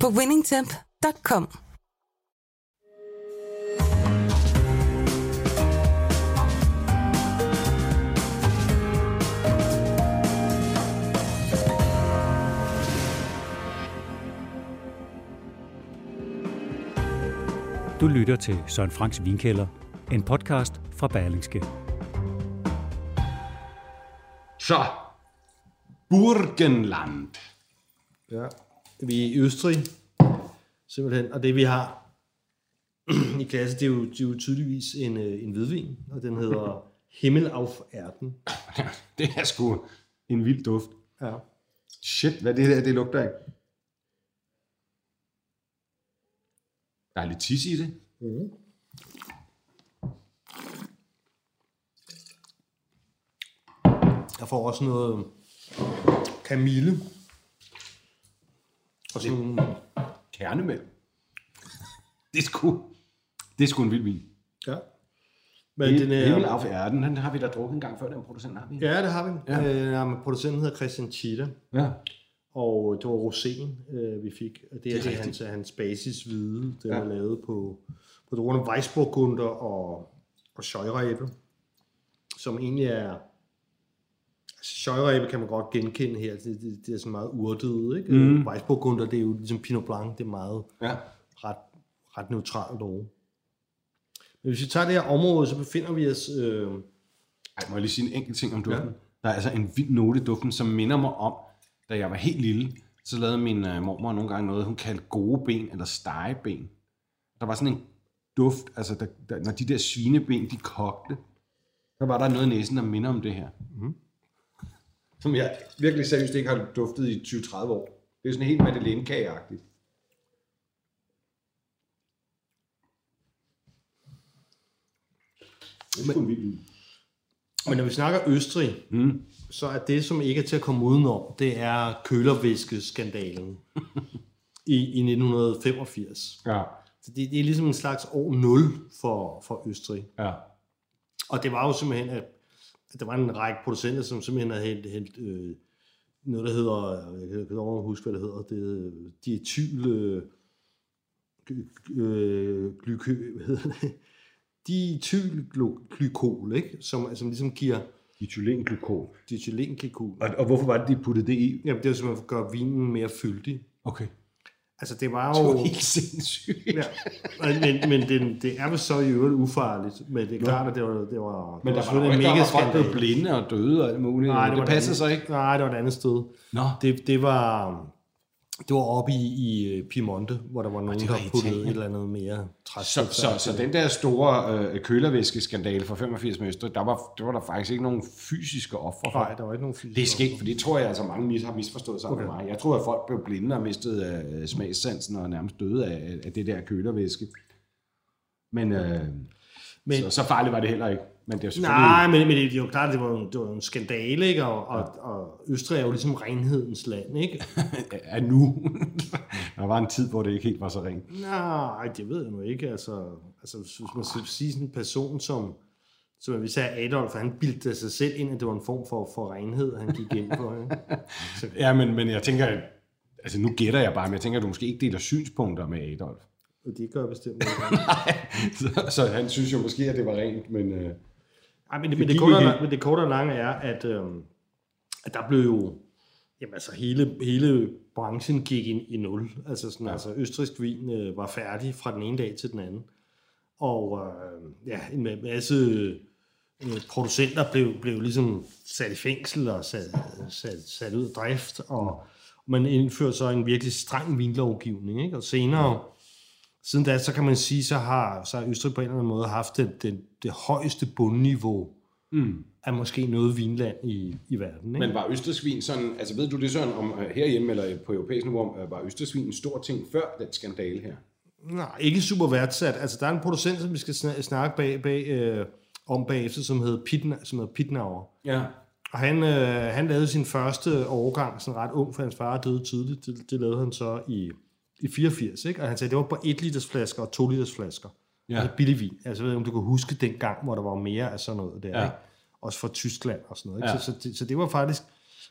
på winningtemp.com. Du lytter til Søren Franks Vinkælder, en podcast fra Berlingske. Så, Burgenland. Ja, vi er i Østrig, simpelthen. Og det vi har i klasse, det er jo, det er jo tydeligvis en, øh, en hvidvin, og den hedder Himmel auf Erden. Det er sgu en vild duft. Ja. Shit, hvad det der, det lugter af. Der er lidt tis i det. Jeg får også noget kamille. Og sådan nogle, Kernemælk. Det er sgu, det er sgu en vild vin. ja. Men den er, Himmel auf Erden, den har vi da drukket en gang før, den producent har vi. Ja, det har vi. Ja. Øh, producenten hedder Christian Chita, ja. og det var roséen, øh, vi fik. Og det, Det er, det er rigtigt. hans, hans basis hvide, den Ja. er lavet på, på druerne Weissburgunder og, og Scheurebe, som egentlig er... Altså, Scheurebe kan man godt genkende her, det, det, det er sådan meget urtet, ikke? Mm. Weissburgunder, det er jo ligesom Pinot Blanc, det er meget ja. ret, ret neutralt over. Men hvis vi tager det her område, så befinder vi os... Øh, Ej, må jeg lige sige en enkelt ting om duften? Ja. Der er altså en vild note i duften, som minder mig om, da jeg var helt lille, så lavede min uh, mormor nogle gange noget, hun kaldte gode ben, eller stegeben. Der var sådan en duft, altså der, der, når de der svineben, de kogte, så var der noget i næsen, der minder om det her. Mm. Som jeg virkelig seriøst ikke har duftet i 20-30 år. Det er sådan helt Madeleine-kageagtigt. Det sgu en vild vin. Men når vi snakker Østrig, mm. så er det, som ikke er til at komme udenom, det er kølervæskeskandalen i, i 1985. Ja. Så det, det er ligesom en slags år 0 for, for Østrig. Ja. Og det var jo simpelthen, at der var en række producenter, som simpelthen havde hældt, hældt øh, noget, der hedder, jeg kan ikke huske, hvad det hedder, det diethyl øh, øh, glyky, hvad hedder det? Diethylglykol, ikke? Som, som ligesom giver Diethylenglykol. diethylenglykol. Og, og hvorfor var det, de puttede det i? Jamen, det er simpelthen for at gøre vinen mere fyldig. Okay. Altså, det var Det jo... var helt sindssygt. Ja, men, men den, det er vel så i øvrigt ufarligt, men det er klart, at det var, det var, Men det der var var jo en ikke, der var folk, blev blinde og døde og alt muligt. Nej, det, det, var det så andet- ikke. Nej, det var et andet sted. Nå. Det, det var, det var oppe i, i øh, Piemonte, hvor der var nogen, der puttede et eller andet mere Så, træstik. så, så den der store øh, kølervæskeskandale fra 85 med Østrig, der var, der var der faktisk ikke nogen fysiske ofre for. Nej, der var ikke nogen fysisk. Det er skægt, for det tror jeg altså mange mis, har misforstået sammen okay. med mig. Jeg tror, at folk blev blinde og mistede øh, smagssansen og nærmest døde af, af det der kølervæske. Men, øh, men så, så farligt var det heller ikke. Men det er selvfølgelig... Nej, men, men det er jo klart, det var, jo- det var en skandale, ikke? Og, og, og Østrig er jo ligesom renhedens land, ikke? er nu. der var en tid, hvor det ikke helt var så rent. Nej, det ved jeg nu ikke. Altså, altså hvis man skal sige sådan en person som, som vi sagde Adolf, han bildte sig selv ind, at det var en form for, for renhed, han gik ind på. Ikke? Ja, men, men jeg tænker, altså nu gætter jeg bare, men jeg tænker, at du måske ikke deler synspunkter med Adolf. Og det gør jeg bestemt ikke. så, så han synes jo måske, at det var rent, men... Øh, Ej, men, det, men, det korte lang- men det korte og lange er, at, øhm, at der blev jo, jamen altså hele, hele branchen gik ind i nul. Altså, sådan, ja. altså østrisk vin øh, var færdig fra den ene dag til den anden. Og øh, ja, en ma- masse øh, producenter blev, blev ligesom sat i fængsel og sat, sat, sat ud af drift, og man indførte så en virkelig streng vinlovgivning. Ikke? Og senere, siden da, så kan man sige, så har, så har Østrig på en eller anden måde haft det, det, det højeste bundniveau Mm. er måske noget vinland i, i verden. Ikke? Men var østersvin sådan, altså ved du det sådan, om øh, herhjemme eller på europæisk niveau, om, øh, var østersvin en stor ting før den skandale her? Nej, ikke super værdsat. Altså, der er en producent, som vi skal sna- snakke bag, bag, øh, om bagefter, som hedder, Pitna, som hedder Pitnauer. Ja. Og han, øh, han lavede sin første årgang sådan ret ung, for hans far døde tidligt. Det, det lavede han så i, i 84, ikke? Og han sagde, det var på 1 liters flasker og 2 liters flasker. Ja. Altså billig vin. Altså, jeg ved om du kan huske den gang, hvor der var mere af sådan noget der, Ja. ikke? Også fra Tyskland og sådan noget. Ikke? Ja. Så, så, det, så det var faktisk...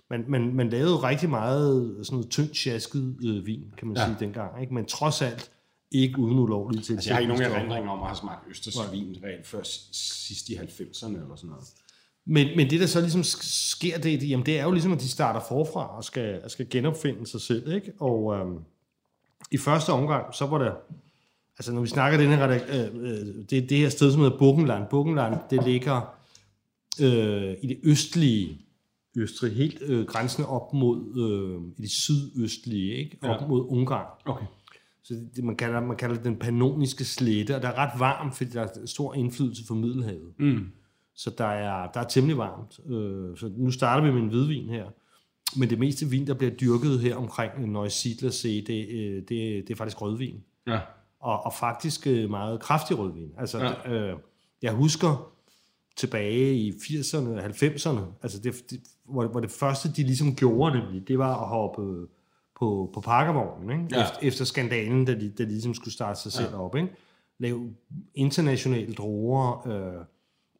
Man, man, man lavede rigtig meget sådan noget tyndt sjasket øh, vin, kan man Ja. sige dengang. Ikke? Men trods alt ikke uden ulovlige til. Altså, jeg har ikke nogen erindring om at have smagt østersvin reelt før s- sidst i 90'erne eller sådan noget. Men, men det, der så ligesom sk- sker, det, jamen, det er jo ligesom, at de starter forfra og skal, skal genopfinde sig selv. Ikke? Og øhm, i første omgang, så var der... Altså, når vi snakker den her, øh, øh, det, det her sted, som hedder Burgenland. Burgenland, det ligger øh, i det østlige Østrig, helt øh, grænsende op mod øh, i det sydøstlige, ikke? op Ja. mod Ungarn. Okay. Så det, det, man, kalder, man kalder det den pannoniske slette, og der er ret varmt, fordi der er stor indflydelse fra Middelhavet. Mm. Så der er, der er temmelig varmt. Øh, så nu starter vi med en hvidvin her. Men det meste vin, der bliver dyrket her omkring Neusiedlersee, det, øh, det, det er faktisk rødvin. Ja. Og, og faktisk øh, meget kraftig rødvin. Altså, Ja. ja. øh, jeg husker tilbage i 80'erne og 90'erne, altså det, det, hvor, hvor det første, de ligesom gjorde det, det var at hoppe på, på pakkervognen, ikke? Ja. Efter, efter skandalen, da de, da de ligesom skulle starte sig selv op. Ikke? Lave internationale droger, øh,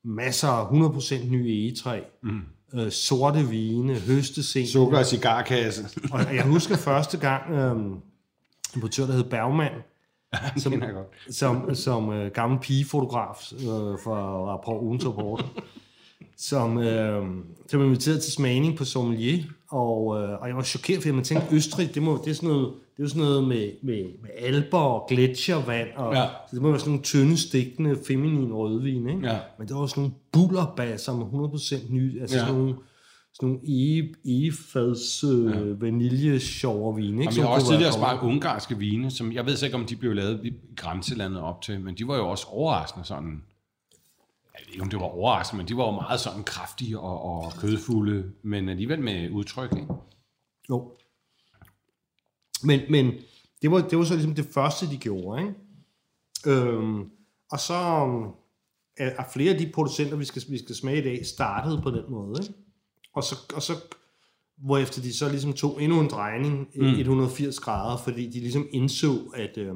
masser af 100% nye egetræ, mm. Øh, sorte vine, høste sent. Sukker og cigarkasse. Og jeg husker første gang, øh, en importør, der hed Bergman, som, som, som øh, gammel pigefotograf øh, for Rapport Ugens Rapport, som, øh, som inviteret til smagning på sommelier, og, øh, og jeg var chokeret, fordi man tænkte, Østrig, det, må, det er sådan noget, det er jo sådan noget med, med, med alber og gletsjervand, og Ja. så det må være sådan nogle tynde, stikkende, feminin rødvin, ikke? Ja. Men det var også nogle bullerbasser med 100% ny, altså Ja. sådan nogle, sådan nogle ege, egefads øh, ja. vaniljesjovervin, ikke? Og vi Som har også tidligere smagt ungarske vine, som jeg ved så ikke, om de blev lavet i grænselandet op til, men de var jo også overraskende sådan, jeg ved ikke, om det var overraskende, men de var jo meget sådan kraftige og, og kødfulde, men alligevel med udtryk, ikke? Jo. Men, men det, var, det var så ligesom det første, de gjorde, ikke? Øhm, og så øhm, er, er flere af de producenter, vi skal, vi skal smage i dag, startede på den måde, ikke? Og så, og så hvorefter de så ligesom tog endnu en drejning, mm. 180 grader, fordi de ligesom indså, at øh,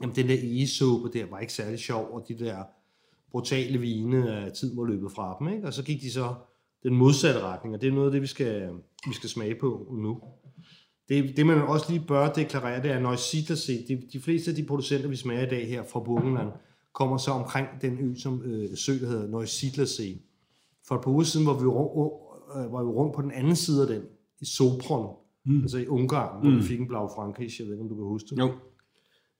jamen, den der egesuppe der var ikke særlig sjov, og de der brutale vine, at tiden var løbet fra dem, ikke? Og så gik de så den modsatte retning, og det er noget af det, vi skal, vi skal smage på nu. Det, det man også lige bør deklarere, det er Neusiedlersee. De, de fleste af de producenter, vi smager i dag her fra Burgenland, kommer så omkring den ø, som øh, sø, der hedder Neusiedlersee. For et par uger siden var vi, rundt, øh, var vi rundt på den anden side af den, i Sopron, mm. altså i Ungarn, hvor mm. vi fik en blau Frankrig, jeg ved ikke, om du kan huske det. Jo.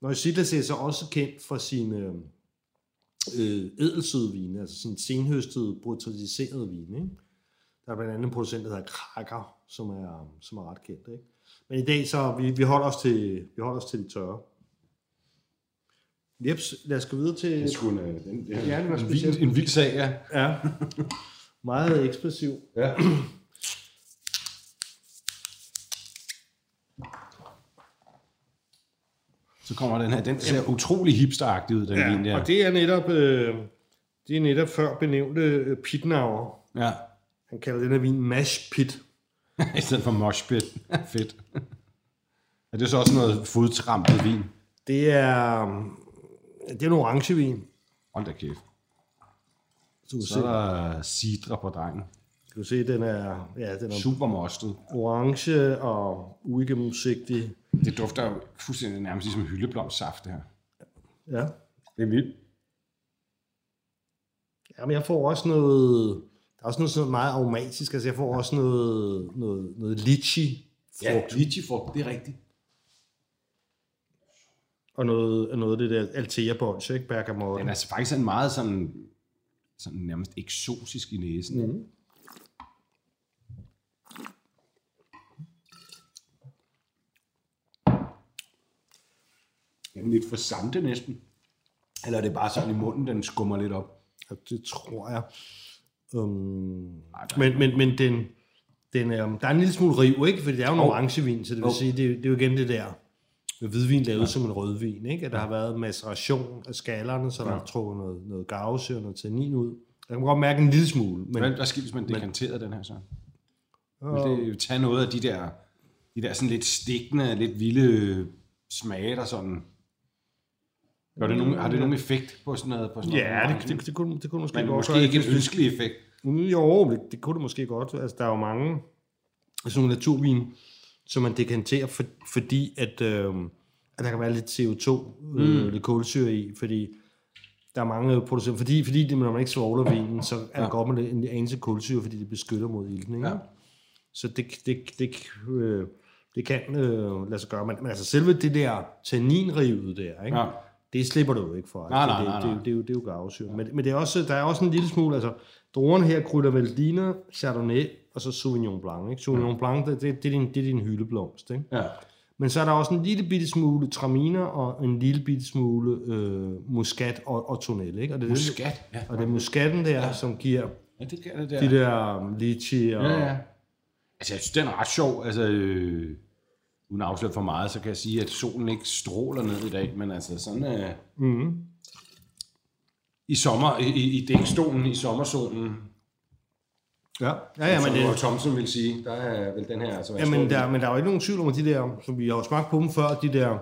Neusiedlersee er så også kendt for sine øh, edelsøde vine, altså sin senhøstede, brutaliserede vine. Ikke? Der er blandt andet en producent, der hedder Kraker, som er, som er ret kendt. Ikke? Men i dag, så vi, vi holder os til, vi holder os til de tørre. Jeps, lad os gå videre til... Det sgu en, øh, den, Ja, en, specielt. vild, en vild sag, ja. Ja, meget ekspressiv. ja. Så kommer den her, den ser utrolig hipsteragtig ud, den ja, vin der. og det er netop, øh, det er netop før benævnte øh, Pitnauer. Ja, Han kalder den her vin Mash Pit. i stedet for moshpit. Fedt. Er det så også noget fodtrampet vin? Det er, det er en orangevin. Hold da kæft. Du kan, Så se, er der sidre på drengen. du kan se, den er, ja, den er Super mostet. orange og uigennemsigtig. Det dufter jo fuldstændig nærmest ligesom hyldeblomstsaft, det her. Ja. Det er vildt. Jamen, jeg får også noget... Der er også noget sådan meget aromatisk. Altså, jeg får også noget, noget, noget litchi frugt. lychee-frugt, det er rigtigt. Og noget, noget af det der Altea Bunch, ikke? Bergamotte. Den er altså faktisk en meget sådan, sådan nærmest eksotisk i næsen. Mm. Den lidt for sante næsten. Eller er det bare sådan i munden, den skummer lidt op? Ja, det tror jeg. Um, men, men, men den, den, er, der er en lille smule riv, ikke? Fordi det er jo en Oh. orangevin, så det vil Oh. sige, det, er- det er jo igen det der med hvidvin lavet ja. som en rødvin, ikke? At der har været maceration af skallerne, så der er trukket noget, noget gavse og noget tannin ud. Jeg kan godt mærke en lille smule, men Hvad, hvad sker, hvis man dekanterer den her så? Vil det tage noget af de der, de der sådan lidt stikkende, lidt vilde smage, der sådan... Gør det nogen, har det nogen effekt på sådan noget? På sådan ja, noget det, det, det, kunne, det kunne måske Men godt måske ikke en ønskelig effekt. Mm, Jo, det, det kunne det måske godt. Altså, der er jo mange sådan nogle naturvin, som man dekanterer, for, fordi at, øh, at der kan være lidt CO2, øh, lidt kulsyre i, fordi der er mange producenter, fordi, fordi det, når man ikke svogler vinen, så er det godt med en anelse kulsyre, fordi det beskytter mod ilten. Ikke? Ja. Så det, det, det, øh, det kan øh, lade sig gøre. Men, men altså selve det der tanninrivet der, ikke? Ja. Det slipper du jo ikke for. Nej, Altså, nej, det, nej, det, nej. Det, det, er jo, det er jo gavsyre. Men, men det er også, der er også en lille smule, altså druerne her krydder Valdiner, Chardonnay og så Sauvignon Blanc. Ikke? Sauvignon Blanc, det, det, det, er din, det er din hyldeblomst. Ikke? Ja. Men så er der også en lille bitte smule traminer og en lille bitte smule øh, muskat og, og tonel. Ikke? Og det er Muskat, ja. Det, og det er muskatten der, ja. som giver Ja, det kan det der. de der um, lychee og... Ja, ja. Altså, jeg synes, den er ret sjov. Altså, øh, uden at afsløre for meget, så kan jeg sige, at solen ikke stråler ned i dag, men altså sådan... Øh, Mm. I sommer, i, i, i dækstolen, i sommersolen, Ja, ja, ja, men det, Thomsen vil sige, der er vel den her, altså, Ja, men der, men der er jo ikke nogen tvivl om, de der, som vi har jo smagt på dem før, de der,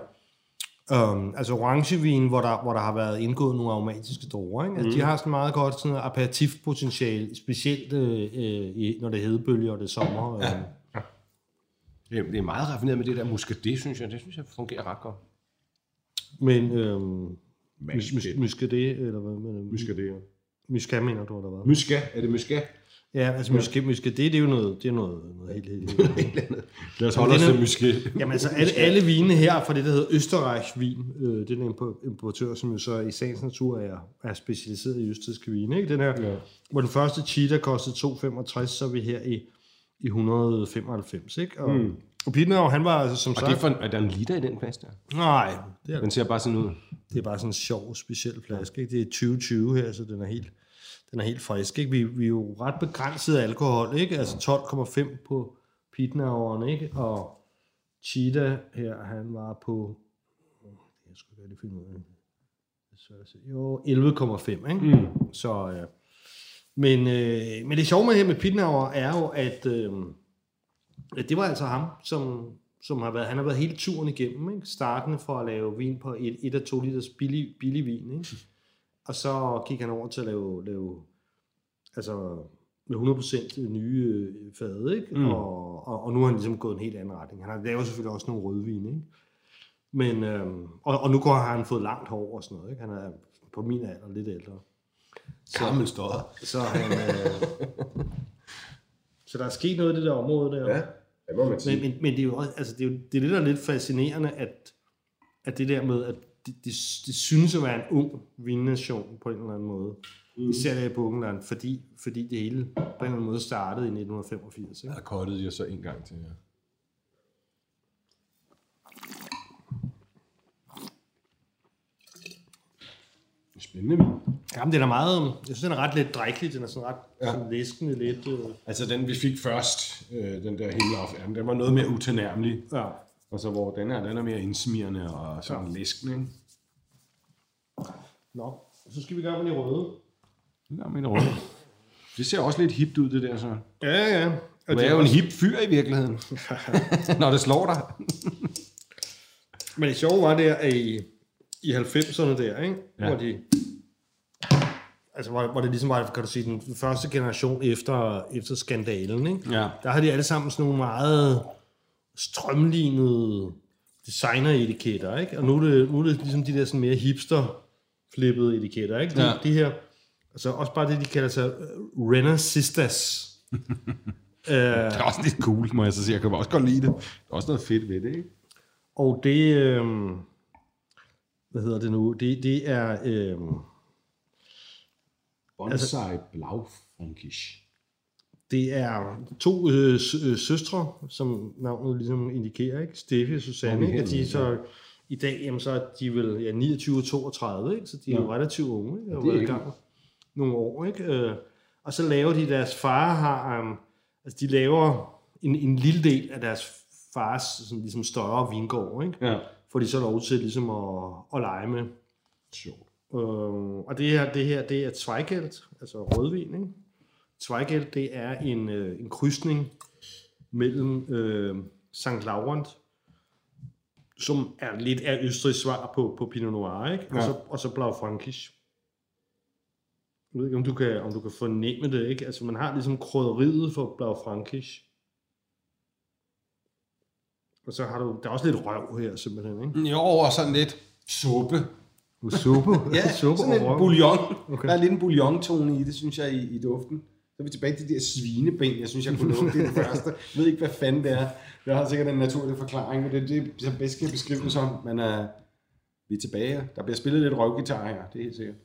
øhm, altså orangevin, hvor der, hvor der har været indgået nogle aromatiske druer, ikke? Altså, de har sådan meget godt sådan aperitifpotentiale, specielt øh, øh, i- når det er hedebølger og det er sommer. Øh. Det, det er meget raffineret med det der muscadet, synes jeg. Det synes jeg fungerer ret godt. Men øhm, mus, Muscadet. eller hvad du? Muscadet, ja. Muscat mener du, eller hvad? Muscat, er det muscat? Ja, altså muscat, muscadet, det er jo noget, det er noget, noget helt, helt, helt. Lad os holde os til muscat. Jamen altså, alle, alle vine her fra det, der hedder Østerreich-vin, øh, det er importør, som jo så i sagens natur er, er specialiseret i østrigske vine. Ikke? Den her, ja. hvor den første cheetah kostede 2,65, så er vi her i, i 195. Ikke? Og, mm. og Pitnau, han var altså som Og sagt... det er, for, er der en liter i den flaske der? Nej, det er, Den ser bare sådan ud. det er bare sådan en sjov, speciel flaske. Ikke? Det er 2020 her, så den er helt, den er helt frisk. Ikke? Vi, vi er jo ret begrænset af alkohol, ikke? altså 12,5 på Pitnaueren, ikke? og Cheetah her, han var på, jeg lige finde ud af. Det se. Jo, 11,5, ikke? Mm. Så, øh, men, øh, men det sjove med her med Pitnauer er jo, at, øh, at det var altså ham, som, som har været, han har været hele turen igennem, ikke? startende for at lave vin på et, et af to liters billig, billig vin, ikke? og så gik han over til at lave, lave altså med 100% nye øh, fade, ikke? Mm. Og, og, og nu har han ligesom gået en helt anden retning. Han har lavet selvfølgelig også nogle rødvin, ikke? Men, øhm, og, og nu går, han fået langt hår og sådan noget, ikke? Han er på min alder lidt ældre. Gammel stodder. Så, han, øh, så der er sket noget i det der område der. Ja, det må man Men, men, men det er jo også, altså det er, jo, det er det, der er lidt fascinerende, at, at det der med, at det, det, det synes at være en ung vinnation på en eller anden måde. Mm. Især der i Burgenland, fordi, fordi det hele på en eller anden måde startede i 1985. Ikke? Der kottede jeg så en gang til, ja. Spændende vin. Jamen, den er meget, jeg synes, den er ret lidt drikkelig, den er sådan ret ja. sådan læskende lidt. Øh, Altså den, vi fik først, øh, den der himmelof, jamen, den var noget mere utilnærmelig. ja. Og så hvor den her, den er mere indsmirrende og sådan ja. læskende, ikke? Nå, så skal vi gang med de røde. Den er min rolle. Det ser også lidt hipt ud, det der så. Ja, ja. Og Du det er jo en også- hip fyr i virkeligheden. Når det slår dig. Men det sjove var der, at i, i 90'erne der, ikke? Ja. Ja. hvor de... Altså, hvor, hvor det ligesom var, kan du sige, den første generation efter, efter skandalen, ikke? Ja. Der har de alle sammen sådan nogle meget strømlignede designer-etiketter, ikke? Og nu er, det, nu er det ligesom de der sådan mere hipster-flippede etiketter, ikke? De, Ja. de her, altså også bare det, de kalder sig Renner Sisters. uh, Det er også lidt cool, må jeg så sige. Jeg kan også godt lide det. Der er også noget fedt ved det, ikke? Og det, øh, hvad hedder det nu, det, det er, øh, Bonsai altså, Blaufränkisch. det er to øh, øh, søstre, som navnet ligesom indikerer, ikke? Steffi og Susanne, ikke? Og de så, i dag, jamen så er de vel ja, 29 og 32, ikke? Så de er jo relativt unge, ikke? Og det er i gang nogle år, ikke? Øh, Og så laver de, deres far har, um, altså de laver en, en lille del af deres fars sådan ligesom større vingård, ikke? Ja. får de så lov til ligesom at, at lege med. Sjovt. Øh, og det her, det her, det er Zweigelt, altså rødvin, ikke? Zweigelt, det er en, øh, en krydsning mellem øh, St. Laurent, som er lidt af Østrigs svar på, på Pinot Noir, ikke? Og, Ja. så, og så Blau Frankisch. Jeg ved ikke, om du kan, om du kan fornemme det, ikke? Altså, man har ligesom krydderiet for Blau Frankisch. Og så har du, der er også lidt røv her, simpelthen, ikke? Jo, og sådan lidt suppe. Suppe. Ja, suppe sådan en bouillon. Okay. Der er lidt en bouillon-tone i det, synes jeg, i, i duften. Så er vi tilbage til de der svineben. Jeg synes, jeg kunne lugte det første. Jeg ved ikke, hvad fanden det er. Det har sikkert en naturlig forklaring, men det er det, jeg bedst kan beskrive det som. Men uh, vi er tilbage. Der bliver spillet lidt røvgitar her, det er helt sikkert.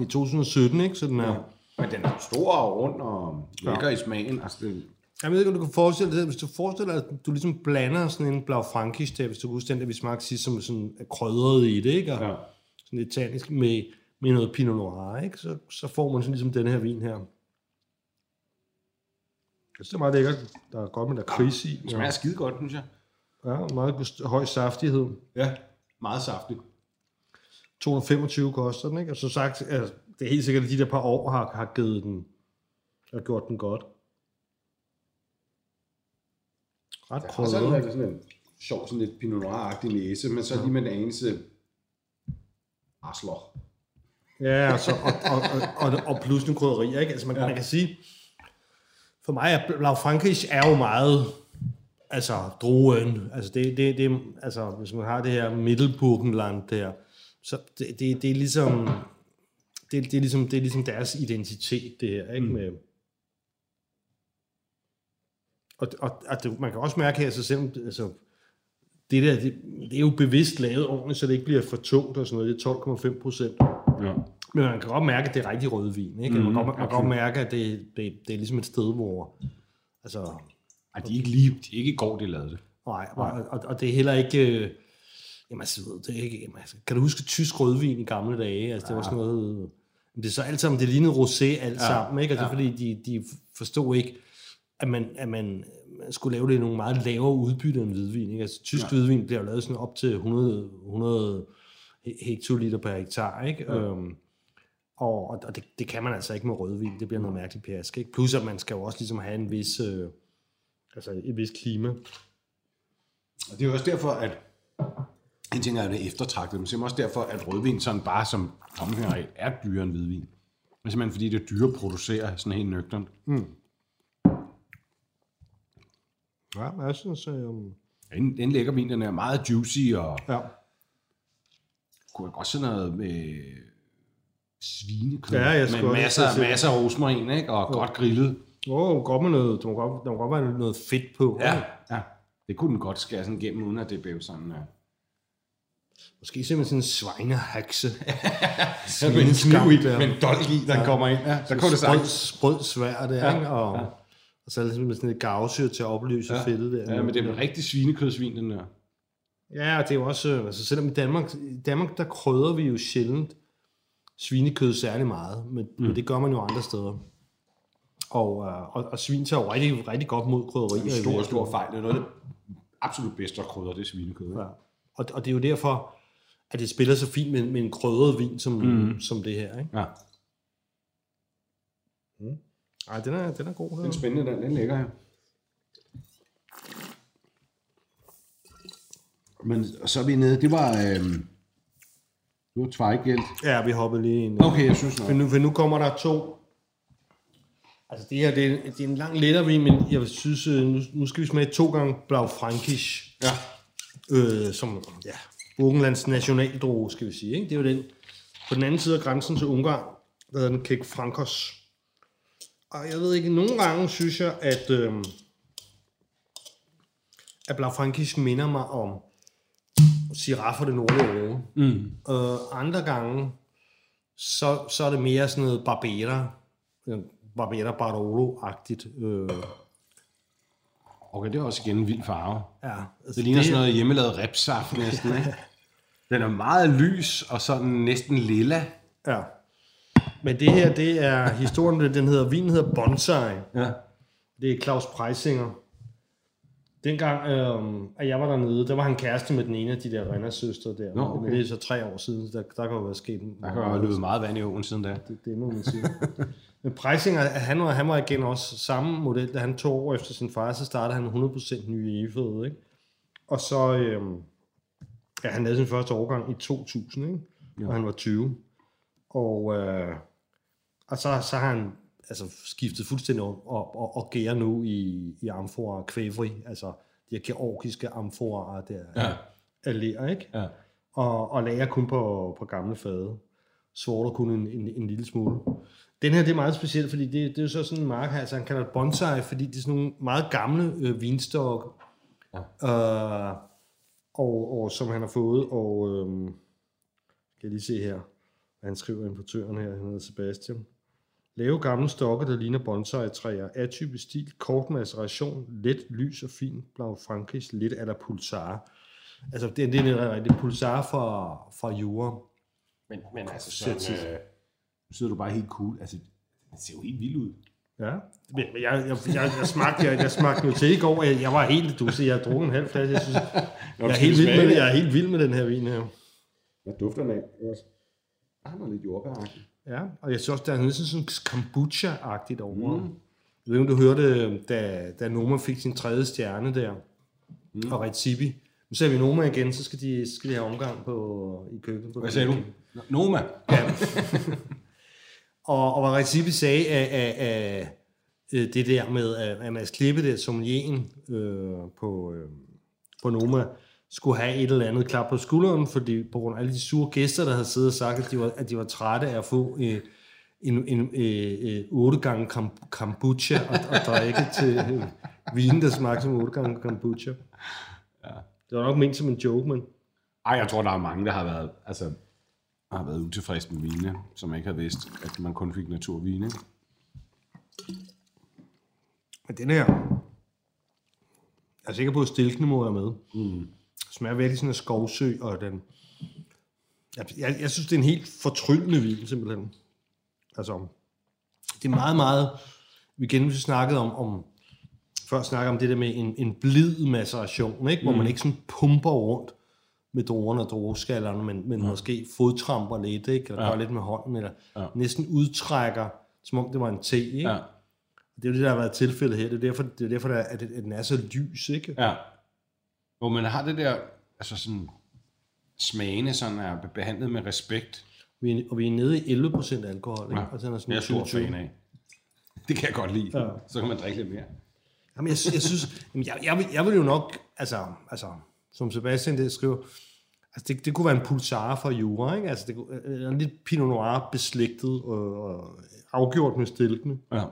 I 2017, ikke? Så den er... Ja. Men den er stor og rund og lækker Ja. i smagen. Altså, det, Jeg ved ikke, om du kan forestille dig, hvis du forestiller dig, at du ligesom blander sådan en blau frankisch der, hvis du kan huske den, der vi smagte sidst, som sådan er krydret i det, ikke? Og ja. sådan tannisk med, med noget pinot noir, ikke? Så, så får man sådan ligesom den her vin her. Jeg synes, det er meget lækkert. Der er godt med der kris i. Det smager skide godt, synes jeg. Ja, meget høj saftighed. Ja, meget saftigt. 225 koster den, ikke? Og som sagt, altså, det er helt sikkert, at de der par år har, har givet den, har gjort den godt. Ret Og så er det sådan en sjov, sådan lidt Pinot Noir-agtig næse, men så lige med en anelse Arsler. Ja, altså, og, og, og, og, og plus nogle krydderier, ikke? Altså, man, ja. man kan sige, for mig er Blau Frankisch er jo meget, altså, druen, altså, det, det, det, altså, hvis man har det her Mittelburgenland der, så det, det, det er ligesom, det, det, er ligesom, det er ligesom deres identitet, det her, ikke? Mm. Med, og, og, og det, man kan også mærke her, så selvom, altså, det der, det, det er jo bevidst lavet ordentligt, så det ikke bliver for tungt og sådan noget, det er 12,5 procent. Ja. Men man kan godt mærke, at det er rigtig rødvin. Ikke? Mm, man, kan, godt- man kan godt mærke, at det, det, det er ligesom et sted, hvor... Altså, Ej, de er ikke lige, de er ikke i går, de lavede det. nej, og, og, og det er heller ikke... Øh, jamen, altså, det er ikke, jamen, altså, kan du huske tysk rødvin i gamle dage? Altså, det var sådan noget... Det er så alt sammen, det lignede rosé alt ja, sammen, ikke? Og det er fordi, de, de forstod ikke, at man, at man, man skulle lave det i nogle meget lavere udbytte end hvidvin. Ikke? Altså, tysk ja. hvidvin bliver lavet sådan op til 100, 100 he- hektoliter per hektar, ikke? Ja. Øhm, og, og det, det kan man altså ikke med rødvin. Det bliver noget mærkeligt pjask. Ikke? Plus at man skal jo også ligesom have en vis, øh, altså et vis klima. Og det er jo også derfor, at en ting er, at det er eftertragtet, men simpelthen også derfor, at rødvin sådan bare som tomhører er dyrere end hvidvin. Det er simpelthen fordi, det er dyrere at producere sådan helt nøgternt. Ja, jeg synes... Øh, Den, den lækker vin, den er meget juicy, og ja. kunne jeg godt sådan noget med svinekød. Ja, jeg med også masser, sige- masser af rosmarin, ikke? og godt grillet. Oh, godt med noget, der må godt, der må godt være noget fedt på. Ja, ja. Det kunne den godt skære sådan igennem, uden at det blev sådan... Ja. Måske simpelthen sådan en svejnehakse. Med en kniv i, med en dolk i, der ja. kommer ind. Ja, der kunne det sprød, sagt. sprød svær der, ja, ikke? Og, ja. og så er det ligesom sådan et gavsyre til at opløse ja. fedtet der. Ja, men det er en rigtig svinekødsvin, den der. Ja, og det er jo også, øh, altså selvom i Danmark, i Danmark der krydder vi jo sjældent svinekød særlig meget, men, mm. men det gør man jo andre steder. Og, øh, og, og svin tager jo rigtig, rigtig godt mod krydderier. En i stor, virkeligheden. stor fejl. Det er noget af det absolut bedste at krydre, det er svinekød. ikke? Ja. Og, og det er jo derfor, at det spiller så fint med, med en krydret vin som, mm. som det her. Ikke? Ja. Ej, den er, den er god. Den Den. er spændende, den, den ligger her. Men så er vi nede, det var, øhm, det var Zweigelt. Ja, vi hopper lige ind. Okay, jeg synes For nok. nu, for nu kommer der to. Altså det her, det er, det er en lang lettere vin, men jeg synes, øh, nu, nu skal vi smage to gange Blau Frankisch. Ja. Øh, som ja, Burgenlands nationaldroge, skal vi sige. Ikke? Det er jo den på den anden side af grænsen til Ungarn, der hedder den Kek Frankos. Og jeg ved ikke, nogle gange synes jeg, at, øh, at Blau Frankisch minder mig om fra det nordlige Rhone. Mm. Øh, andre gange, så, så er det mere sådan noget Barbera, øh, Barbera Barolo-agtigt. Øh, Okay, det er også igen en vild farve. Ja, altså Det ligner sådan noget hjemmelavet ripsaft næsten, ikke? Den er meget lys og sådan næsten lilla. Ja. Men det her, det er historien, den hedder, vinen hedder Bonsai. Ja. Det er Claus Preisinger. Dengang, øh, at jeg var dernede, der var han kæreste med den ene af de der Renner-søstre der. Nå, okay. Men det er så tre år siden, så der, der kan jo være sket en- Der kan jo have løbet meget vand i åen siden da. det, det må man sige. Men Preisinger, han var, han var igen også samme model, da han to år efter sin far, så startede han 100% nye Efed, ikke? Og så, øhm, ja, han lavede sin første årgang i 2000, ikke? Og han var 20. Og, øh, og så, så har han altså, skiftet fuldstændig om og, og, og gærer nu i, i amfora kvævri, altså de her georgiske amforaer der Ja. af ler, ikke? Ja. og, og lager kun på, på gamle fade. Sorter kun en, en, en lille smule. Den her, det er meget specielt, fordi det, det er jo så sådan en mark, altså han kalder det bonsai, fordi det er sådan nogle meget gamle øh, vinstokke, ja. øh, og, og, som han har fået, og øh, skal jeg lige se her, han skriver importøren her, han hedder Sebastian. Lave gamle stokke, der ligner bonsai-træer, atypisk stil, kort maceration, let lys og fin, blau frankrig, lidt eller pulsar. Altså, det, det er rigtig pulsar fra, fra jura. Men, men altså sådan, øh, sidder du bare helt cool. Altså, det ser jo helt vildt ud. Ja. Men jeg, jeg, jeg, jeg, smagte, jeg, jeg smagte jo til i går. Jeg, jeg var helt, du jeg har drukket en halv flaske. Jeg, synes, jeg, er helt vild med, jeg er helt vild med den her vin her. Hvad dufter den af? Også. Ah, noget lidt jordbæragtigt. Ja, og jeg synes også, der er næsten sådan kombucha-agtigt over. Mm. Jeg ved ikke, om du hørte, da, da Noma fik sin tredje stjerne der, mm. og Retsibi. Nu ser vi Noma igen, så skal de, skal de have omgang på, i køkkenet. På Hvad sagde du? Noma. Ja. og, og hvad Recipe sagde af, af, af øh, det der med, at, Mads Klippe, der sommelieren øh, på, øh, på Noma, skulle have et eller andet klap på skulderen, fordi på grund af alle de sure gæster, der havde siddet og sagt, at de var, at de var trætte af at få øh, en, en øh, øh, otte gange kam- kombucha og, og drikke til øh, vin, der smagte som otte gange kombucha. Ja. Det var nok ment som en joke, men Ej, jeg tror, der er mange, der har været, altså, har været utilfredse med vine, som ikke har vidst, at man kun fik naturvine. Men den her, jeg er sikker på, at stilkene er med. Mm. Smager virkelig sådan en skovsø, og den... Jeg, jeg, jeg synes, det er en helt fortryllende vin, simpelthen. Altså, det er meget, meget... Vi igen snakkede om, om før snakkede om det der med en, en blid maceration, ikke? hvor man ikke sådan pumper rundt med druerne og drueskallerne, men, men måske fodtramper lidt, ikke? eller gør lidt med hånden, eller Ja. næsten udtrækker, som om det var en te. Ikke? Ja. Det er jo det, der har været tilfældet her. Det er derfor, det er derfor der, at, det- at den er så lys, ikke? Ja. Hvor man har det der, altså sådan, smagene sådan er behandlet med respekt. Vi er, og vi er nede i 11% alkohol, ikke? Ja. Og den er sådan Det er jeg stor 20. fan af. Det kan jeg godt lide. Ja. Så kan man drikke lidt mere. Jamen, jeg, jeg synes, jeg, jeg, vil, jeg vil jo nok, altså, altså som Sebastian det skriver, altså det, det kunne være en pulsar fra Jura, ikke? Altså det kunne, øh, lidt Pinot Noir beslægtet og, og afgjort med stilkene. Ja.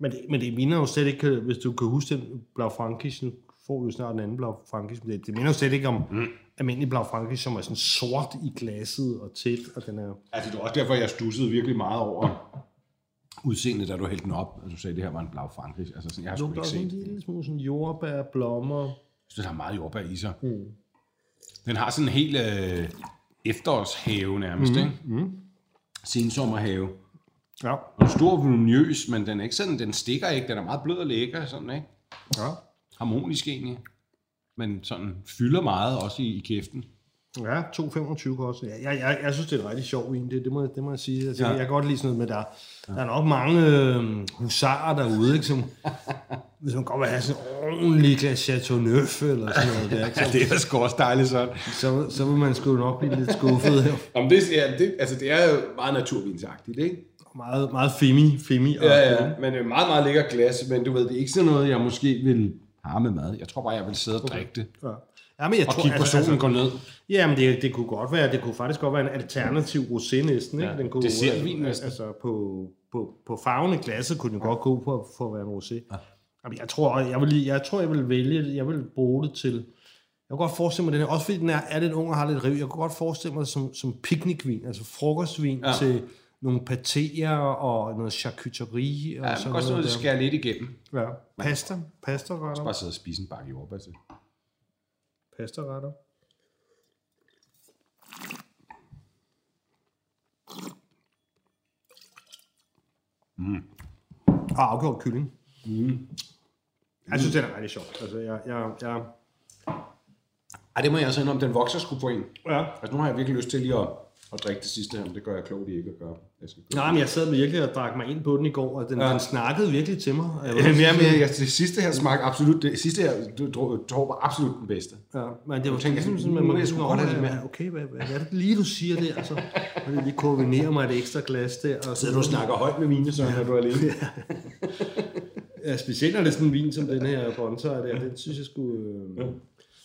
Men det, men det minder jo slet ikke, øh, hvis du kan huske den Blau Frankis, nu får vi snart en anden Blau Frankis, men det, det minder jo slet ikke om mm. almindelig Blau Frankis, som er sådan sort i glasset og tæt, og den er... Altså, det var også derfor, jeg stussede virkelig meget over udseendet, da du hældte den op. Og du sagde, at det her var en blau frankrig. Altså, sådan, jeg har sgu ikke en set. lille smule sådan jordbær, blommer. Så den har meget jordbær i sig. Mm. Den har sådan en helt øh, efterårshave nærmest, mm. ikke? Mm. Sensommerhave. Ja. Og en stor voluminøs, men den er ikke sådan, den stikker ikke. Den er meget blød og lækker, sådan, ikke? Ja. Harmonisk egentlig. Men sådan fylder meget også i, i kæften. Ja, 2,25 koster. Jeg, jeg, jeg, jeg synes, det er en rigtig sjov vin, det, det, må, det må jeg sige. Altså, Ja. ja. Jeg kan godt lide sådan noget med, der, der er nok mange øh, husarer derude, ikke, som, hvis man godt vil have sådan en ordentlig glas Chateauneuf eller sådan noget der, ikke, så, det er sgu også dejligt sådan. så, så vil man sgu nok blive lidt skuffet her. Om det, ja, det, altså, det er jo meget naturvinsagtigt, ikke? Meget, meget femi, femi. Ja, ja, men det er meget, meget lækker glas, men du ved, det er ikke sådan noget, jeg måske vil have med mad. Jeg tror bare, jeg vil sidde og drikke det. ja. Ja men jeg Og tror, kigge på altså, solen gå ned. Jamen, det, det kunne godt være, det kunne faktisk godt være en alternativ rosé næsten, ikke? Ja, Den kunne, dessertvin næsten. Altså, på, på, på farven i glasset kunne den godt gå på, for at være en rosé. Ja. Jamen, jeg tror, jeg vil, jeg tror, jeg vil vælge, jeg vil bruge det til, jeg kunne godt forestille mig den her, også fordi den er, er lidt ung og har lidt riv, jeg kunne godt forestille mig det som, som picnicvin, altså frokostvin Ja. ja. til, nogle patéer og noget charcuterie og Ja, sådan kan godt stå noget og der. skære lidt igennem. Ja. Pasta, pasta retter. Bare sidde og spise en bakke jordbær til. Pasta retter. Mm. Og afgjort kylling. Mm. Jeg synes, det er rigtig sjovt. Altså, jeg, jeg, jeg, Ej, det må jeg også indrømme, den vokser sgu på en. ja. Altså, nu har jeg virkelig lyst til lige at, at drikke det sidste her, men det gør jeg klogt i ikke at gøre. Jeg skal gøre. Nej, men jeg sad virkelig og drak mig ind på den i går, og den, ja. den snakkede virkelig til mig. Jeg Jamen, sådan- ja, men jeg, det sidste her smagte absolut, det sidste her du, var absolut den bedste. Ja, men det var tænker, ligesom sådan, man må sådan godt have over, lidt ja, okay, hvad, hvad, hvad, er det lige, du siger der? Så jeg lige koordinere mig et ekstra glas der. Og så, du snakker højt med mine, så når du er alene. Ja, specielt når det er sådan en vin som den her Bonsai der, den synes jeg skulle... Øh,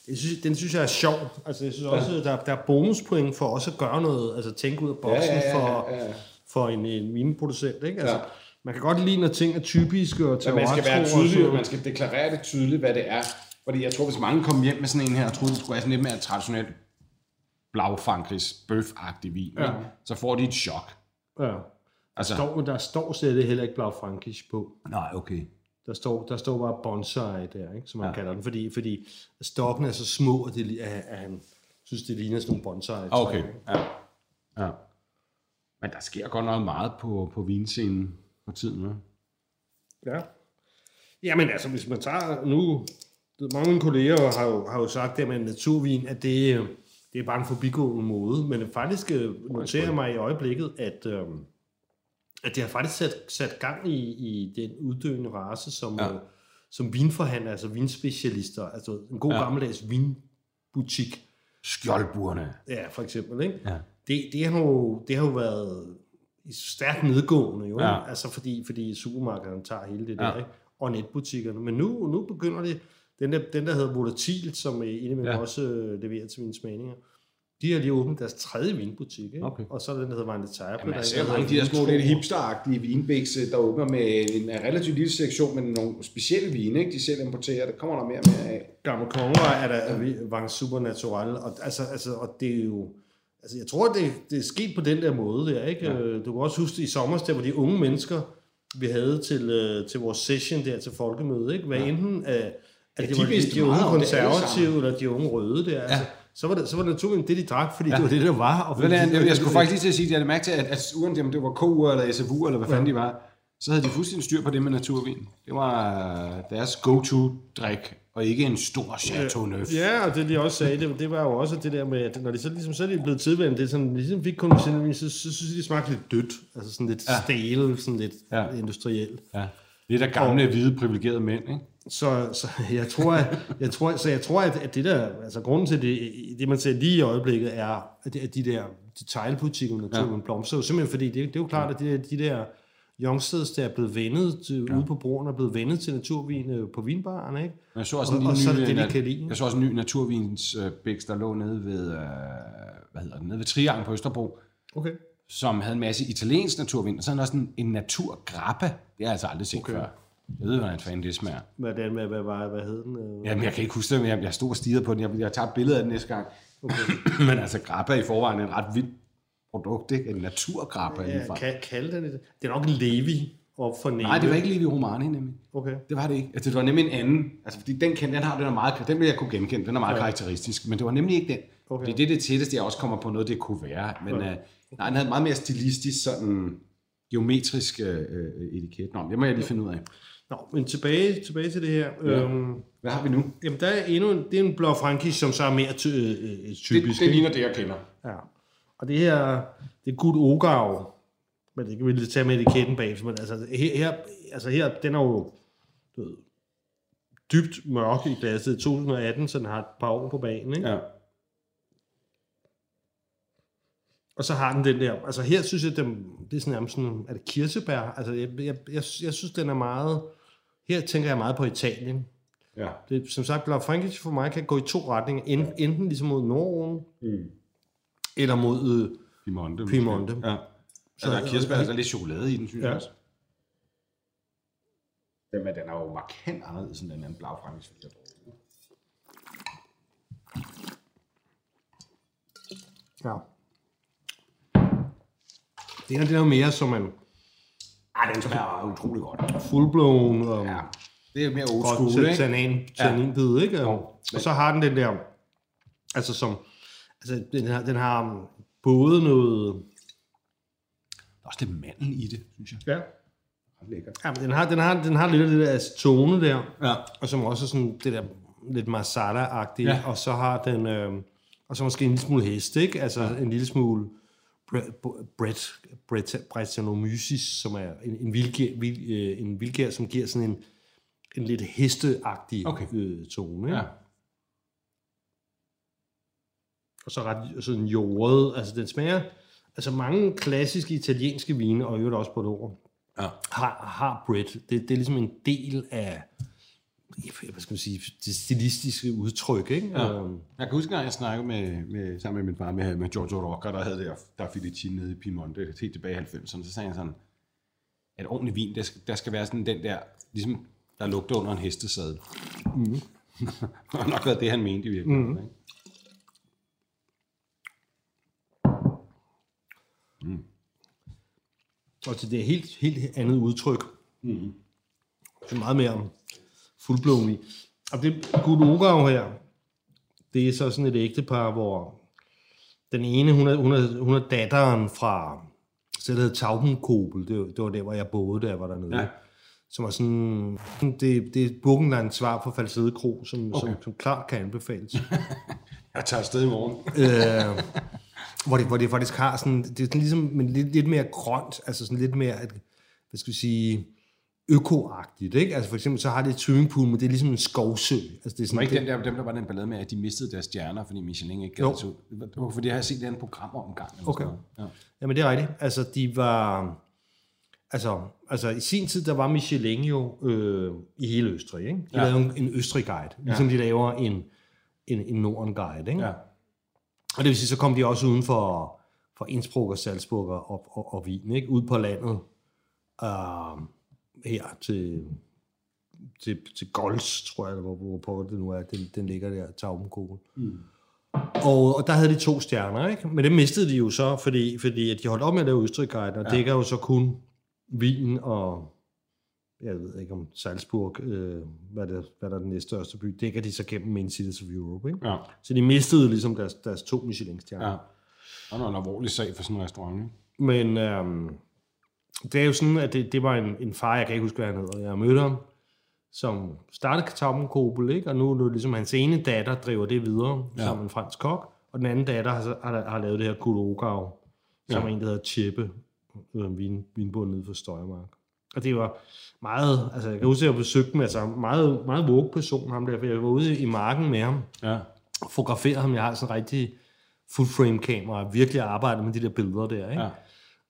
jeg synes, den synes jeg er sjov. Altså, jeg synes også, at der, der er bonuspoint for også at gøre noget, altså tænke ud af boksen Ja, ja, ja, for, ja, ja. for en, en vinproducent, ikke? Altså, Ja. man kan godt lide, når ting er typiske og Så man skal være tydelig, og man skal deklarere det tydeligt, hvad det er. Fordi jeg tror, hvis mange kom hjem med sådan en her, og troede, det skulle være sådan lidt mere traditionel blaufankrigs bøf-agtig vin, Ja. ja. så får de et chok. Ja. Altså, Står, der står slet heller ikke Blau Frankisch på. nej, okay. Der står, der står bare bonsai der, ikke, som man ja. Kalder den, fordi, fordi stokken er så små, at, det, at, at han synes, det ligner sådan nogle bonsai. Okay, ja. ja. Men der sker godt nok meget på, på vinscenen på tiden, ja. Ja. Jamen altså, hvis man tager nu... Mange af mine kolleger har jo, har jo sagt det med naturvin, at det, øh, det er bare en forbigående måde. Men faktisk øh, noterer jeg mig i øjeblikket, at, øh, at det har faktisk sat, sat gang i, i den uddøende race, som, ja. Øh, som vinforhandler, altså vinspecialister. Altså en god ja. Gammeldags vinbutik. Skjoldburne. Ja, for eksempel. Ikke? Ja. Det, det, har jo, det har jo været stærkt nedgående, jo. Ja. Altså fordi, fordi supermarkederne tager hele det Ja. der, ikke? og netbutikkerne. Men nu, nu begynder det, den der, den der hedder Volatil, som indimellem ja. Ja. også øh, leverer til mine smagninger, de har lige åbnet deres tredje vinbutik, ikke? Okay. og så er der den, der hedder Vine Tire. Jamen, jeg ser mange af de der små lidt hipsteragtige vinbæks, der åbner med en relativt lille sektion med nogle specielle vine, ikke? de selv importerer. Der kommer der mere og mere af. Gamle Kongevej er der ja. Vang Supernatural, og, altså, altså, og det er jo, altså jeg tror, det, det er sket på den der måde der, ikke? Ja. Du kan også huske det i sommer, der var de unge mennesker, vi havde til, øh, til vores session der til folkemøde, ikke? Hvad ja. enten af, at Ja, det de var de, de unge konservative, eller de unge røde der, ja. altså, så var det, så var det naturligvis det, de drak, fordi ja. Det var det, der var. Og fordi, jeg, jeg skulle faktisk lige til at sige, at jeg havde mærke til, at, at uanset om det var KU eller SFU, eller hvad fanden de var, så havde de fuldstændig styr på det med naturvin. Det var øh, deres go-to-drik, og ikke en stor Chateau Neuf. Ja, og det de også sagde, det, det var jo også det der med, at når de så ligesom så er de blevet tilvendt, det er sådan, ligesom fik vin, så, så, så synes de, det smagte lidt dødt, altså sådan lidt ja. stale, sådan lidt ja. Industrielt. Ja. Lidt af gamle, hvide, privilegerede mænd, ikke? Så, så jeg tror, at, jeg tror, så jeg tror, at, det der, altså grunden til det, det man ser lige i øjeblikket, er, at, de der detailbutikker med naturen ja. blomster, jo simpelthen fordi, det, det er jo klart, at de, der- de der youngsters, der er blevet vendet til, ja. ude på broerne, er blevet vendet til naturvin øh, på vinbaren, ikke? Jeg så også Og- en og ny, så er det det, de kan lide. Jeg så også en ny naturvins øh, der lå nede ved, øh, hvad hedder det, nede ved Triangel på Østerbro, Okay. som havde en masse italiensk naturvin, og så havde den også en, en naturgrappa. Det har jeg altså aldrig set okay. før. Jeg ved, hvordan fanden det smager. Hvordan, hvad, hvad, hvad, hvad hed den? øh? Jamen, jeg kan ikke huske det, men jeg, jeg stod og stirrede på den. Jeg, jeg tager et billede af den næste gang. Okay. men altså, grappa i forvejen er en ret vild produkt, ikke? En naturgrappa ja, Ja, kan, kalde den det? Det er nok Levi op for Neve. Nej, det var ikke Levi Romani, nemlig. Okay. Det var det ikke. Altså, det var nemlig en anden. Altså, fordi den, den har den er meget, den vil jeg kunne genkende. Den er meget ja. karakteristisk, men det var nemlig ikke den. Okay. Det er det, det tætteste, jeg også kommer på noget, det kunne være. Men ja. øh, nej, den havde meget mere stilistisk, sådan geometrisk øh, øh, etiket. Nå, det må jeg lige finde ud af. Nå, men tilbage, tilbage til det her. Ja. Øhm, Hvad har vi nu? jamen, der er endnu en, det er en blå frankish, som så er mere ty, øh, øh, Det, typisk. det ikke? ligner det, jeg kender. Ja. Og det her, det er Gud Ogav, men det kan vi lige tage med etiketten bag, men altså her, her, altså her den er jo du ved, dybt mørk i glasset. 2018, så den har et par år på banen, ikke? Ja. Og så har den den der, altså her synes jeg, den, det er sådan nærmest sådan, er det kirsebær? Altså jeg, jeg, jeg, jeg synes, den er meget, her tænker jeg meget på Italien. ja. Det, som sagt, Blau Frankish for mig kan gå i to retninger. Enten, enten ligesom mod Norden, Mm. eller mod... Øh, Piemonte. Piemonte. Ja. Så der er kirsebær, der er lidt chokolade i den, synes Ja. jeg også. Den, men den er jo markant anderledes end den anden blaufrankisk, jeg ja. Det er, det er mere som en Ej, den smager utrolig godt. fullblown og Ja. Det er mere old godt school, ikke? tannin, tanninbid, ikke? Og, og så har den den der, altså som, altså den har, den har både noget, Der er også lidt mandel i det, synes jeg. ja, Lækkert. ja men den har, den har, den har lidt af det der acetone der, Ja. og som også er sådan det der lidt masala-agtige, Ja. ja. og så har den, øh, og så måske en lille smule hest, ikke? Altså ja. en lille smule Brett, Brett, Brettanomyces, som er en, en, vildgær, vild, øh, en vildgær, som giver sådan en, en lidt hesteagtig Okay. øh, tone, ikke? Ja. og så ret sådan jordet, altså den smager, altså mange klassiske italienske vine, og i øvrigt også på et ord, Ja. har, har bread. Det, det er ligesom en del af, hvad skal man sige, det stilistiske udtryk, ikke? Ja. Øhm, Jeg kan huske, at jeg snakkede med, med, sammen med min far med, med Giorgio Rocca, der havde der, der Filici nede i Piemonte, helt tilbage i 90'erne. Så sagde han sådan, at ordentlig vin, der skal, der skal være sådan den der, ligesom der lugter under en hestesadel. Mm. det har nok været det, han mente i virkeligheden. Mm. Ikke? og til det er helt, helt andet udtryk. Mm. Det er meget mere fuldblåen i. Og det Gudogau her, det er så sådan et ægtepar, hvor den ene, hun er, hun er, hun er datteren fra, så det hedder Taubenkobel, det, var- det var der, hvor jeg boede, jeg var dernede. Ja. Som var sådan, det, det er Burgenland svar på Falsede Kro, som. Okay. som, som klart kan anbefales. Jeg tager afsted i morgen. øh, hvor, det, hvor det faktisk har sådan, det er sådan ligesom, men lidt, lidt mere grønt, altså sådan lidt mere, at- hvad skal vi sige, økoagtigt, ikke? Altså for eksempel, så har det et swimmingpool, men det er ligesom en skovsø. Altså det er Var sådan, ikke det, den der, dem, der var den ballade med, at de mistede deres stjerner, fordi Michelin ikke gad det ud. Det var fordi, jeg har set det andet program om en gang. Eller Okay. sådan noget. Jamen det er rigtigt. Altså de var, altså, altså i sin tid, der var Michelin jo øh, i hele Østrig, ikke? De Ja. ja. lavede en, en Østrig-guide, ligesom de laver en, en, en Norden-guide, ikke? Ja. Og det vil sige, så kom de også uden for, for Innsbruck og Salzburg og, og, og Wien, ikke? Ud på landet. Uh, her til, til, til Gols, tror jeg, eller hvor, hvor det nu er. Den, den ligger der, Taubenkogel. Mm. Og, og der havde de to stjerner, ikke? Men det mistede de jo så, fordi, fordi at de holdt op med at lave Østrig-guiden, og ja. dækker jo så kun Wien og jeg ved ikke om Salzburg, øh, hvad, det, hvad der er den næststørste by, dækker de så gennem Main Cities of Europe, ikke? Ja. Så de mistede ligesom deres, deres to Michelin-stjerner. ja. Og der en alvorlig sag for sådan en restaurant. Ikke? Men øhm, det er jo sådan, at det, det var en, en far, jeg kan ikke huske, hvad han hedder. Jeg har mødt ham, som startede Kartoffelkobel, ikke? og nu er det ligesom hans ene datter driver det videre, ja. som en fransk kok, og den anden datter har, har, har lavet det her Kulogau, som Ja. en, der hedder Chippe, øh, vin, vinbund nede for Støjermark. Og det var meget, altså jeg kan huske, at jeg besøgte dem, altså meget, meget våg person, ham der, for jeg var ude i marken med ham, Ja. og fotograferede ham, jeg har sådan en rigtig full frame kamera, virkelig arbejdet med de der billeder der, ikke? Ja.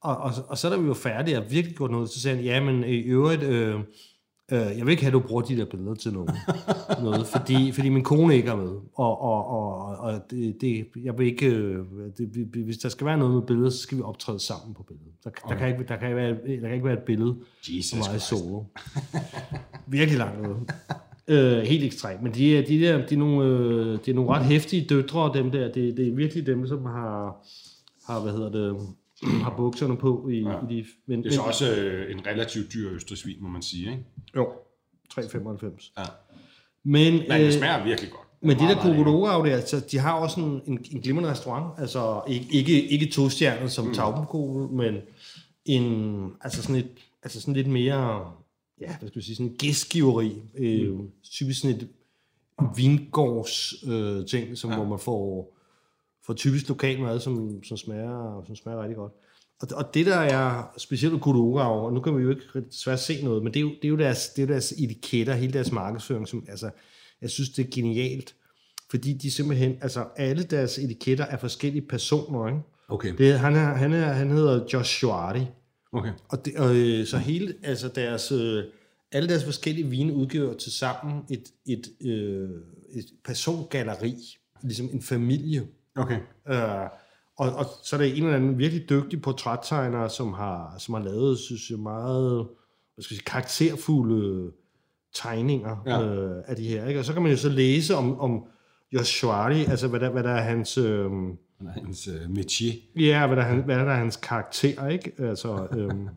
Og, og, og så da vi var færdige og virkelig gjort noget, så sagde han, ja, men i øvrigt, øh, øh, jeg vil ikke have, at du bruger de der billeder til noget, noget fordi, fordi min kone ikke er med. Og, og, og, og det, det, jeg vil ikke, øh, det, vi- hvis der skal være noget med billeder, så skal vi optræde sammen på billedet. Der, okay. der, kan, ikke, der, kan, ikke være, der kan ikke være et billede Jesus for mig solo. Virkelig langt noget. Øh, helt ekstremt. Men de, er- de, der, de, er nogle, øh, de er nogle ret hæftige døtre, dem der. Det, det er virkelig dem, som har, har hvad hedder det, har bukserne på i, ja. i de... Men, Det er så også øh, en relativt dyr østersvin, må man sige. Ikke? Jo, 3,95. Ja. Men, Men det smager virkelig godt. men de der. Kokodorau der, så de har også en, en, en glimrende restaurant. Altså ikke, ikke, ikke to stjerner som mm. Taubenkogel, men en, altså sådan, et, altså sådan lidt mere, ja, hvad skal vi sige, sådan en gæstgiveri. Øh, typisk sådan et vingårds øh, ting, som, ja. hvor man får, får typisk lokal mad, som, som, smager, som smager rigtig godt. Og, og det der er specielt ved Kudogau, og nu kan vi jo ikke svært se noget, men det er jo, det er jo deres, det er deres etiketter, hele deres markedsføring, som, altså, jeg synes, det er genialt, fordi de simpelthen, altså alle deres etiketter er forskellige personer, ikke? Okay. Det, han, er, han, er, han hedder Josh Schwarty, okay. og, det, og øh, så hele, altså deres, øh, alle deres forskellige vine udgør til sammen et, et, øh, et persongalleri, ligesom en familie. Okay. Øh, og, og så er der en eller anden virkelig dygtig portrættegner, som har, som har lavet, synes jeg, meget hvad skal jeg sige, karakterfulde tegninger Ja. øh, af de her. Ikke? Og så kan man jo så læse om, om Josh Schwarty, altså hvad der, hvad der er hans, øh, Eller hans uh, métier. Ja, hvad der, er hvad er der er hans karakter, ikke? Altså, øhm,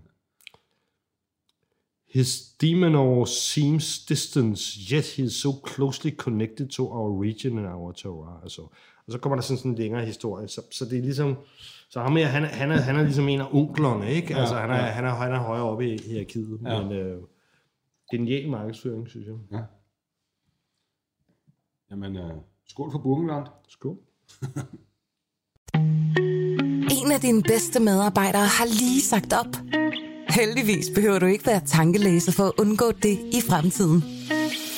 his demonor seems distant, yet he is so closely connected to our region and our terroir. Altså, og så kommer der sådan, sådan en længere historie. Så, så det er ligesom, så ham her, han, er- han, er, han er ligesom en af onklerne, ikke? Altså, han er, ja. han er, han er højere oppe i hierarkiet. Ja. Men øh, genial markedsføring, synes jeg. Ja. Jamen, uh, skål for Burgenland. Skål. En af dine bedste medarbejdere har lige sagt op. Heldigvis behøver du ikke være tankelæser for at undgå det i fremtiden.